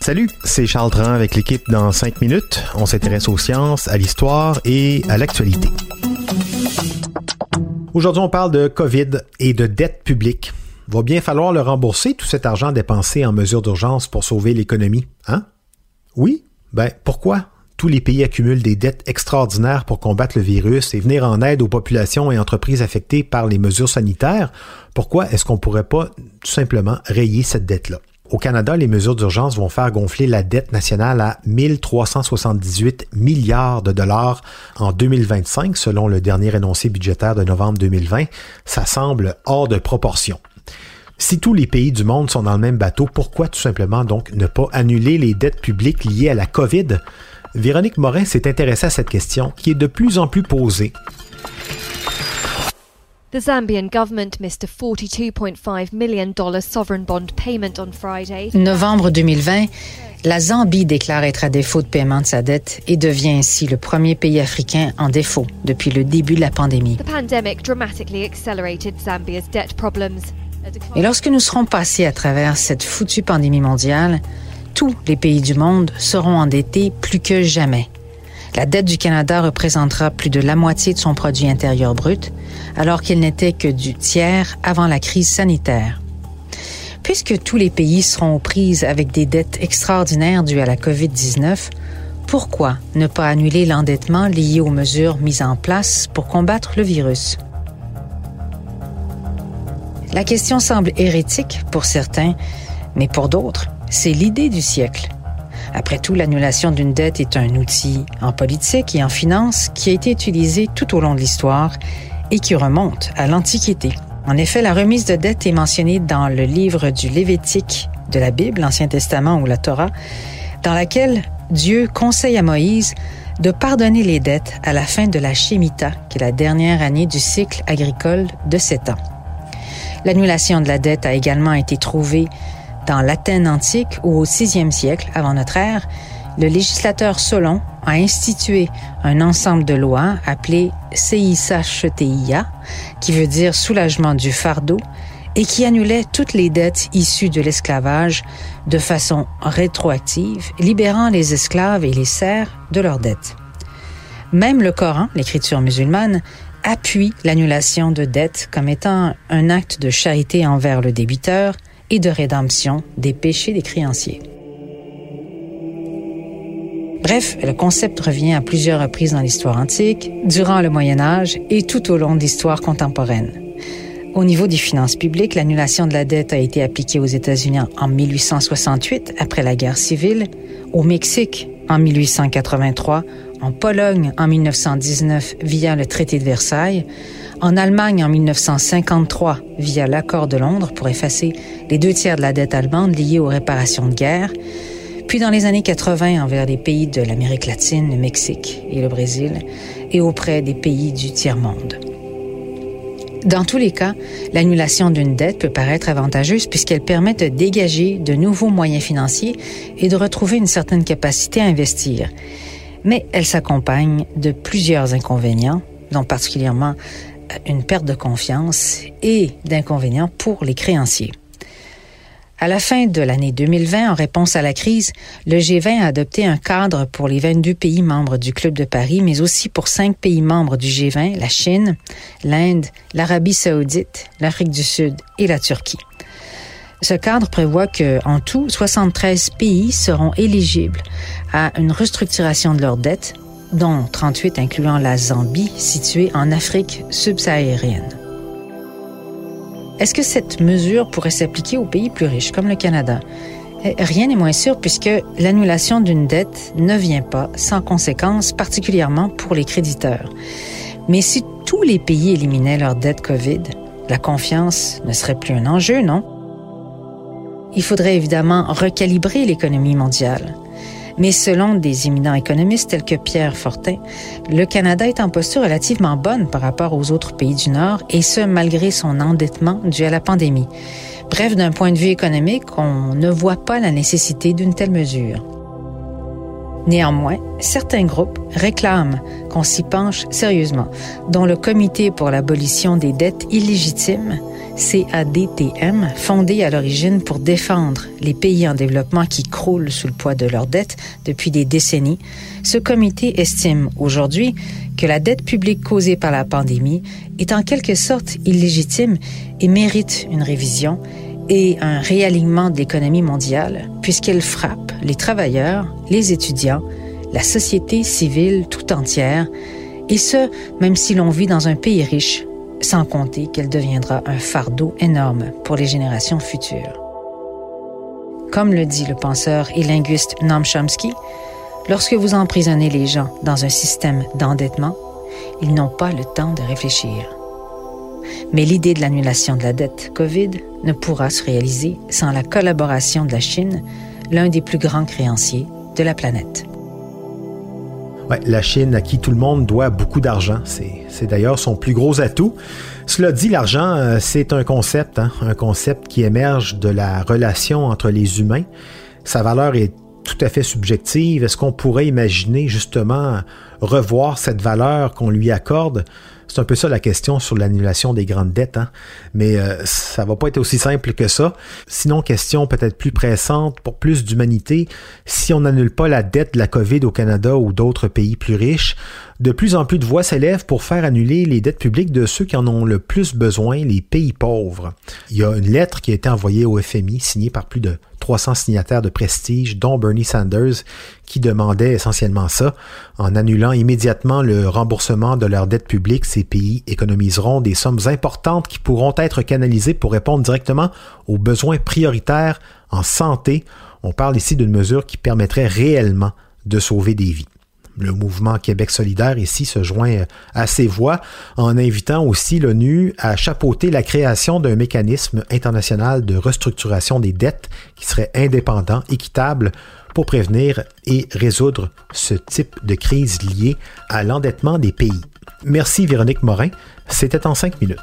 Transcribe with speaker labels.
Speaker 1: Salut, c'est Charles Dran avec l'équipe dans 5 minutes. On s'intéresse aux sciences, à l'histoire et à l'actualité. Aujourd'hui, on parle de COVID et de dette publique. Va bien falloir le rembourser, tout cet argent dépensé en mesure d'urgence pour sauver l'économie, hein? Oui? Ben, pourquoi? Tous les pays accumulent des dettes extraordinaires pour combattre le virus et venir en aide aux populations et entreprises affectées par les mesures sanitaires. Pourquoi est-ce qu'on pourrait pas tout simplement rayer cette dette-là? Au Canada, les mesures d'urgence vont faire gonfler la dette nationale à 1378 milliards de dollars en 2025, selon le dernier énoncé budgétaire de novembre 2020. Ça semble hors de proportion. Si tous les pays du monde sont dans le même bateau, pourquoi tout simplement donc ne pas annuler les dettes publiques liées à la COVID? Véronique Morin s'est intéressée à cette question qui est de plus en plus posée.
Speaker 2: The Zambian government missed a $42.5 million sovereign bond payment on Friday.
Speaker 3: Novembre 2020, la Zambie déclare être à défaut de paiement de sa dette et devient ainsi le premier pays africain en défaut depuis le début de la pandémie.
Speaker 2: The pandemic dramatically accelerated Zambia's debt problems.
Speaker 3: Et lorsque nous serons passés à travers cette foutue pandémie mondiale, tous les pays du monde seront endettés plus que jamais. La dette du Canada représentera plus de la moitié de son produit intérieur brut, alors qu'il n'était que du tiers avant la crise sanitaire. Puisque tous les pays seront aux prises avec des dettes extraordinaires dues à la COVID-19, pourquoi ne pas annuler l'endettement lié aux mesures mises en place pour combattre le virus? La question semble hérétique pour certains, mais pour d'autres, c'est l'idée du siècle. Après tout, l'annulation d'une dette est un outil en politique et en finance qui a été utilisé tout au long de l'histoire et qui remonte à l'Antiquité. En effet, la remise de dette est mentionnée dans le livre du Lévitique de la Bible, l'Ancien Testament ou la Torah, dans laquelle Dieu conseille à Moïse de pardonner les dettes à la fin de la Shemitah, qui est la dernière année du cycle agricole de sept ans. L'annulation de la dette a également été trouvée dans l'Athènes antique ou au VIe siècle avant notre ère, le législateur Solon a institué un ensemble de lois appelées CISHTIA, qui veut dire soulagement du fardeau, et qui annulait toutes les dettes issues de l'esclavage de façon rétroactive, libérant les esclaves et les serfs de leurs dettes. Même le Coran, l'écriture musulmane, appuie l'annulation de dettes comme étant un acte de charité envers le débiteur et de rédemption des péchés des créanciers. Bref, le concept revient à plusieurs reprises dans l'histoire antique, durant le Moyen Âge et tout au long de l'histoire contemporaine. Au niveau des finances publiques, l'annulation de la dette a été appliquée aux États-Unis en 1868, après la guerre civile, au Mexique en 1883, en Pologne en 1919 via le traité de Versailles, en Allemagne en 1953 via l'accord de Londres pour effacer les deux tiers de la dette allemande liée aux réparations de guerre, puis dans les années 80 envers les pays de l'Amérique latine, le Mexique et le Brésil, et auprès des pays du tiers-monde. Dans tous les cas, l'annulation d'une dette peut paraître avantageuse puisqu'elle permet de dégager de nouveaux moyens financiers et de retrouver une certaine capacité à investir. Mais elle s'accompagne de plusieurs inconvénients, dont particulièrement une perte de confiance et d'inconvénients pour les créanciers. À la fin de l'année 2020, en réponse à la crise, le G20 a adopté un cadre pour les 22 pays membres du Club de Paris, mais aussi pour cinq pays membres du G20, la Chine, l'Inde, l'Arabie saoudite, l'Afrique du Sud et la Turquie. Ce cadre prévoit que, en tout, 73 pays seront éligibles à une restructuration de leurs dettes dont 38 incluant la Zambie, située en Afrique subsaharienne. Est-ce que cette mesure pourrait s'appliquer aux pays plus riches comme le Canada? Eh, rien n'est moins sûr puisque l'annulation d'une dette ne vient pas sans conséquences, particulièrement pour les créditeurs. Mais si tous les pays éliminaient leur dette COVID, La confiance ne serait plus un enjeu, non? Il faudrait évidemment recalibrer l'économie mondiale. Mais selon des éminents économistes tels que Pierre Fortin, le Canada est en posture relativement bonne par rapport aux autres pays du Nord, et ce, malgré son endettement dû à la pandémie. Bref, d'un point de vue économique, on ne voit pas la nécessité d'une telle mesure. Néanmoins, certains groupes réclament qu'on s'y penche sérieusement, dont le Comité pour l'abolition des dettes illégitimes, CADTM, fondé à l'origine pour défendre les pays en développement qui croulent sous le poids de leurs dettes depuis des décennies, ce comité estime aujourd'hui que la dette publique causée par la pandémie est en quelque sorte illégitime et mérite une révision et un réalignement de l'économie mondiale, puisqu'elle frappe les travailleurs, les étudiants, la société civile tout entière, et ce, même si l'on vit dans un pays riche, sans compter qu'elle deviendra un fardeau énorme pour les générations futures. Comme le dit le penseur et linguiste Noam Chomsky, lorsque vous emprisonnez les gens dans un système d'endettement, ils n'ont pas le temps de réfléchir. Mais l'idée de l'annulation de la dette COVID ne pourra se réaliser sans la collaboration de la Chine, l'un des plus grands créanciers de la planète.
Speaker 1: La Chine à qui tout le monde doit beaucoup d'argent, c'est d'ailleurs son plus gros atout. Cela dit, l'argent, euh, c'est un concept, hein, un concept qui émerge de la relation entre les humains. Sa valeur est tout à fait subjective. Est-ce qu'on pourrait imaginer justement revoir cette valeur qu'on lui accorde? C'est un peu ça la question sur l'annulation des grandes dettes, hein? mais euh, ça va pas être aussi simple que ça. Sinon, question peut-être plus pressante pour plus d'humanité, si on n'annule pas la dette de la COVID au Canada ou d'autres pays plus riches, de plus en plus de voix s'élèvent pour faire annuler les dettes publiques de ceux qui en ont le plus besoin, les pays pauvres. Il y a une lettre qui a été envoyée au FMI, signée par plus de 300 signataires de prestige, dont Bernie Sanders, qui demandait essentiellement ça. En annulant immédiatement le remboursement de leurs dettes publiques, ces pays économiseront des sommes importantes qui pourront être canalisées pour répondre directement aux besoins prioritaires en santé. On parle ici d'une mesure qui permettrait réellement de sauver des vies. Le mouvement Québec solidaire ici se joint à ces voix en invitant aussi l'ONU à chapeauter la création d'un mécanisme international de restructuration des dettes qui serait indépendant, équitable pour prévenir et résoudre ce type de crise liée à l'endettement des pays. Merci Véronique Morin, c'était en cinq minutes.